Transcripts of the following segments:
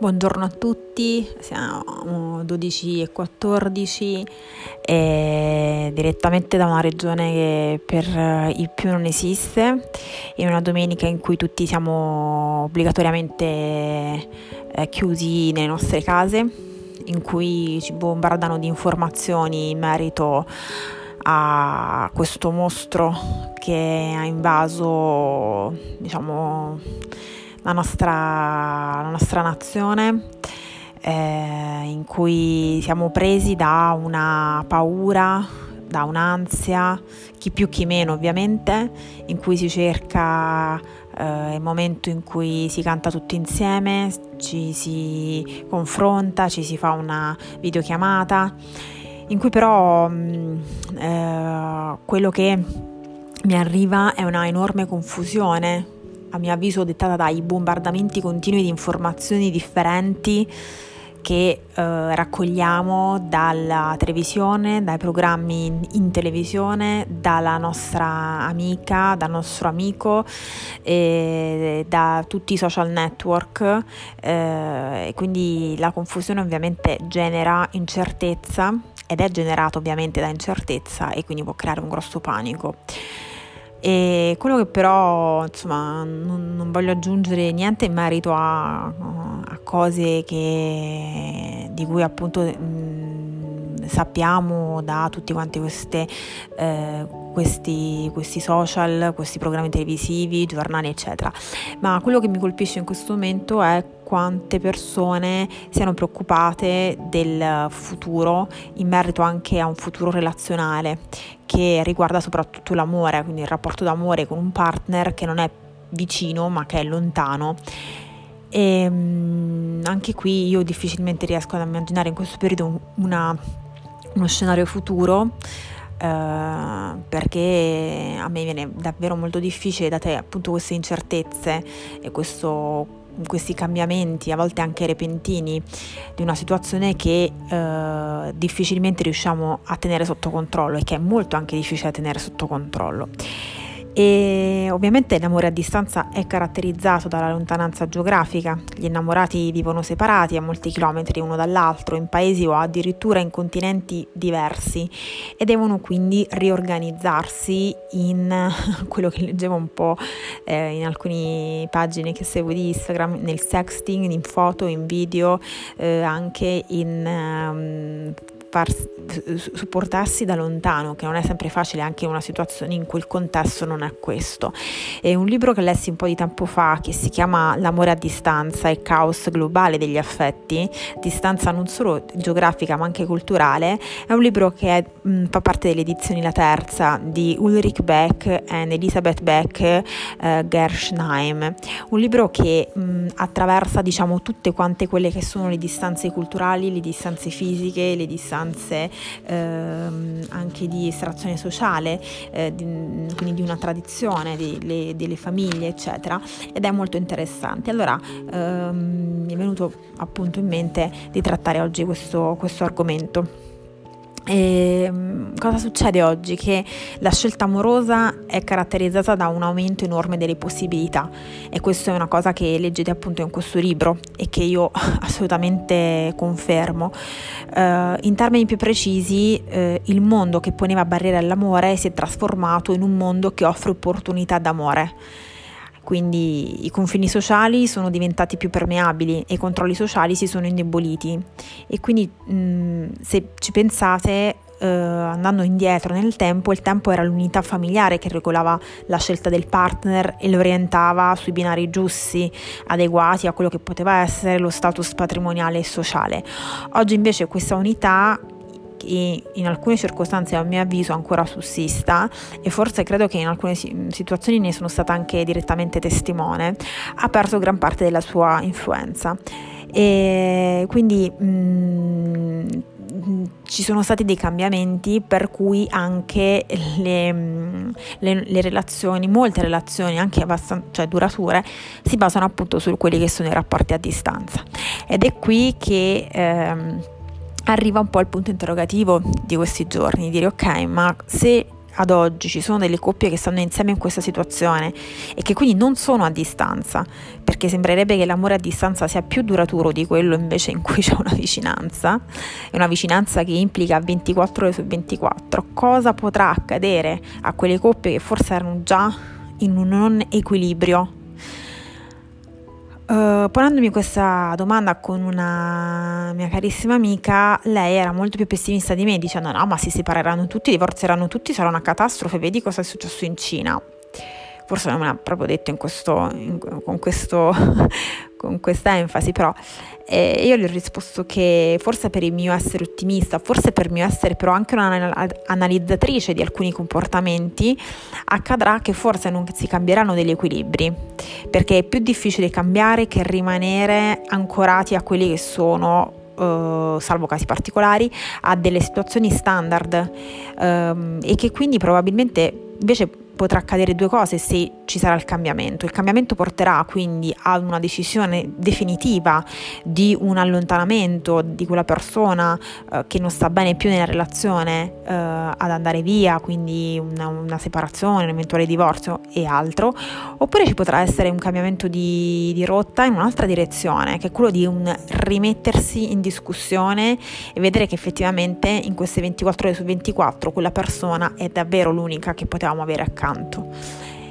Buongiorno a tutti, siamo 12 e 14 e direttamente da una regione che per il più non esiste, in una domenica in cui tutti siamo obbligatoriamente eh, chiusi nelle nostre case, in cui ci bombardano di informazioni in merito a questo mostro che ha invaso, diciamo, la nostra, la nostra nazione, eh, in cui siamo presi da una paura, da un'ansia, chi più chi meno ovviamente, in cui si cerca eh, il momento in cui si canta tutti insieme, ci si confronta, ci si fa una videochiamata, in cui però mh, mm, eh, quello che mi arriva è una enorme confusione a mio avviso dettata dai bombardamenti continui di informazioni differenti che eh, raccogliamo dalla televisione, dai programmi in, in, televisione, dalla nostra amica, dal nostro amico, e da tutti i social network eh, e quindi la confusione ovviamente genera incertezza ed è generata ovviamente da incertezza e quindi può creare un grosso panico. E quello che però, insomma, non, non voglio aggiungere niente in merito a, a cose che, di cui appunto sappiamo da tutti quanti queste, eh, questi, questi social, questi programmi televisivi, giornali, eccetera. Ma quello che mi colpisce in questo momento è quante persone siano preoccupate del futuro in merito anche a un futuro relazionale che riguarda soprattutto l'amore, quindi il rapporto d'amore con un partner che non è vicino ma che è lontano. E um, anche qui io difficilmente riesco ad immaginare in questo periodo una, uno scenario futuro. Uh, perché a me viene davvero molto difficile date appunto queste incertezze e questo questi cambiamenti, a volte anche repentini, di una situazione che eh, difficilmente riusciamo a tenere sotto controllo e che è molto anche difficile da tenere sotto controllo. E ovviamente l'amore a distanza è caratterizzato dalla lontananza geografica, gli innamorati vivono separati a molti chilometri uno dall'altro, in paesi o addirittura in continenti diversi e devono quindi riorganizzarsi in quello che leggevo un po' eh, in alcune pagine che seguo di Instagram, nel sexting, in foto, in video, eh, anche in... Um, far, supportarsi da lontano, che non è sempre facile anche in una situazione in cui il contesto non è questo. È un libro che lessi un po' di tempo fa che si chiama L'amore a distanza e caos globale degli affetti, distanza non solo geografica ma anche culturale, è un libro che è, mh, fa parte delle edizioni La Terza di Ulrich Beck e Elisabeth Beck eh, Gershheim, un libro che mh, attraversa diciamo tutte quante quelle che sono le distanze culturali, le distanze fisiche, le distanze istanze ehm, anche di estrazione sociale, eh, di, quindi di una tradizione, di, le, delle famiglie, eccetera, ed è molto interessante. Allora ehm, mi è venuto appunto in mente di trattare oggi questo, questo argomento. E, ehm, cosa succede oggi? Che la scelta amorosa è caratterizzata da un aumento enorme delle possibilità e questa è una cosa che leggete appunto in questo libro e che io assolutamente confermo. Uh, in termini più precisi, uh, il mondo che poneva barriere all'amore si è trasformato in un mondo che offre opportunità d'amore quindi i confini sociali sono diventati più permeabili e i controlli sociali si sono indeboliti e quindi mh, se ci pensate Uh, andando indietro nel tempo, il tempo era l'unità familiare che regolava la scelta del partner e lo orientava sui binari giusti, adeguati a quello che poteva essere lo status patrimoniale e sociale. Oggi invece questa unità che in alcune circostanze a mio avviso ancora sussista e forse credo che in alcune situazioni ne sono stata anche direttamente testimone, ha perso gran parte della sua influenza. E quindi mh, ci sono stati dei cambiamenti per cui anche le, le, le relazioni, molte relazioni anche abbastanza cioè durature, si basano appunto su quelli che sono i rapporti a distanza. Ed è qui che ehm, arriva un po' il punto interrogativo di questi giorni, dire ok, ma se ad oggi ci sono delle coppie che stanno insieme in questa situazione e che quindi non sono a distanza, perché sembrerebbe che l'amore a distanza sia più duraturo di quello invece in cui c'è una vicinanza, è una vicinanza che implica 24 ore su 24, cosa potrà accadere a quelle coppie che forse erano già in un non equilibrio Uh, ponendomi questa domanda con una mia carissima amica, lei era molto più pessimista di me, dicendo no, ma si separeranno tutti, divorzieranno tutti, sarà una catastrofe, vedi cosa è successo in Cina. Forse non me l'ha proprio detto questo, in, con, questo, con questa enfasi, però e io gli ho risposto che forse per il mio essere ottimista, forse per il mio essere però anche un'analizzatrice di alcuni comportamenti, accadrà che forse non si cambieranno degli equilibri, perché è più difficile cambiare che rimanere ancorati a quelli che sono Uh, salvo casi particolari, a delle situazioni standard uh, e che quindi probabilmente invece potrà accadere due cose se ci sarà il cambiamento. Il cambiamento porterà quindi a una decisione definitiva di un allontanamento di quella persona eh, che non sta bene più nella relazione eh, ad andare via, quindi una, una, separazione, un eventuale divorzio e altro, oppure ci potrà essere un cambiamento di, di rotta in un'altra direzione, che è quello di un rimettersi in discussione e vedere che effettivamente in queste 24 ore su 24 quella persona è davvero l'unica che potevamo avere accanto accanto.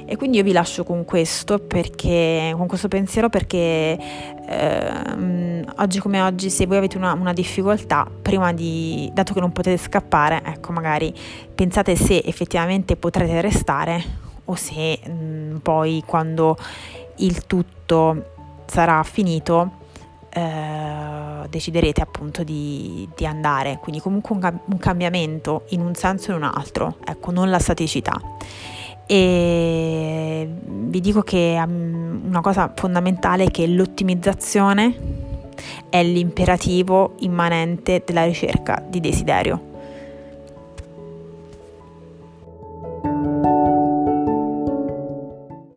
E quindi io vi lascio con questo, perché, con questo pensiero perché eh, oggi come oggi se voi avete una, una, difficoltà, prima di, dato che non potete scappare, ecco magari pensate se effettivamente potrete restare o se mh, mm, poi quando il tutto sarà finito eh, deciderete appunto di, di, andare, quindi comunque un, un cambiamento in un senso e in un altro, ecco non la staticità e vi dico che um, una cosa fondamentale è che l'ottimizzazione è l'imperativo immanente della ricerca di desiderio.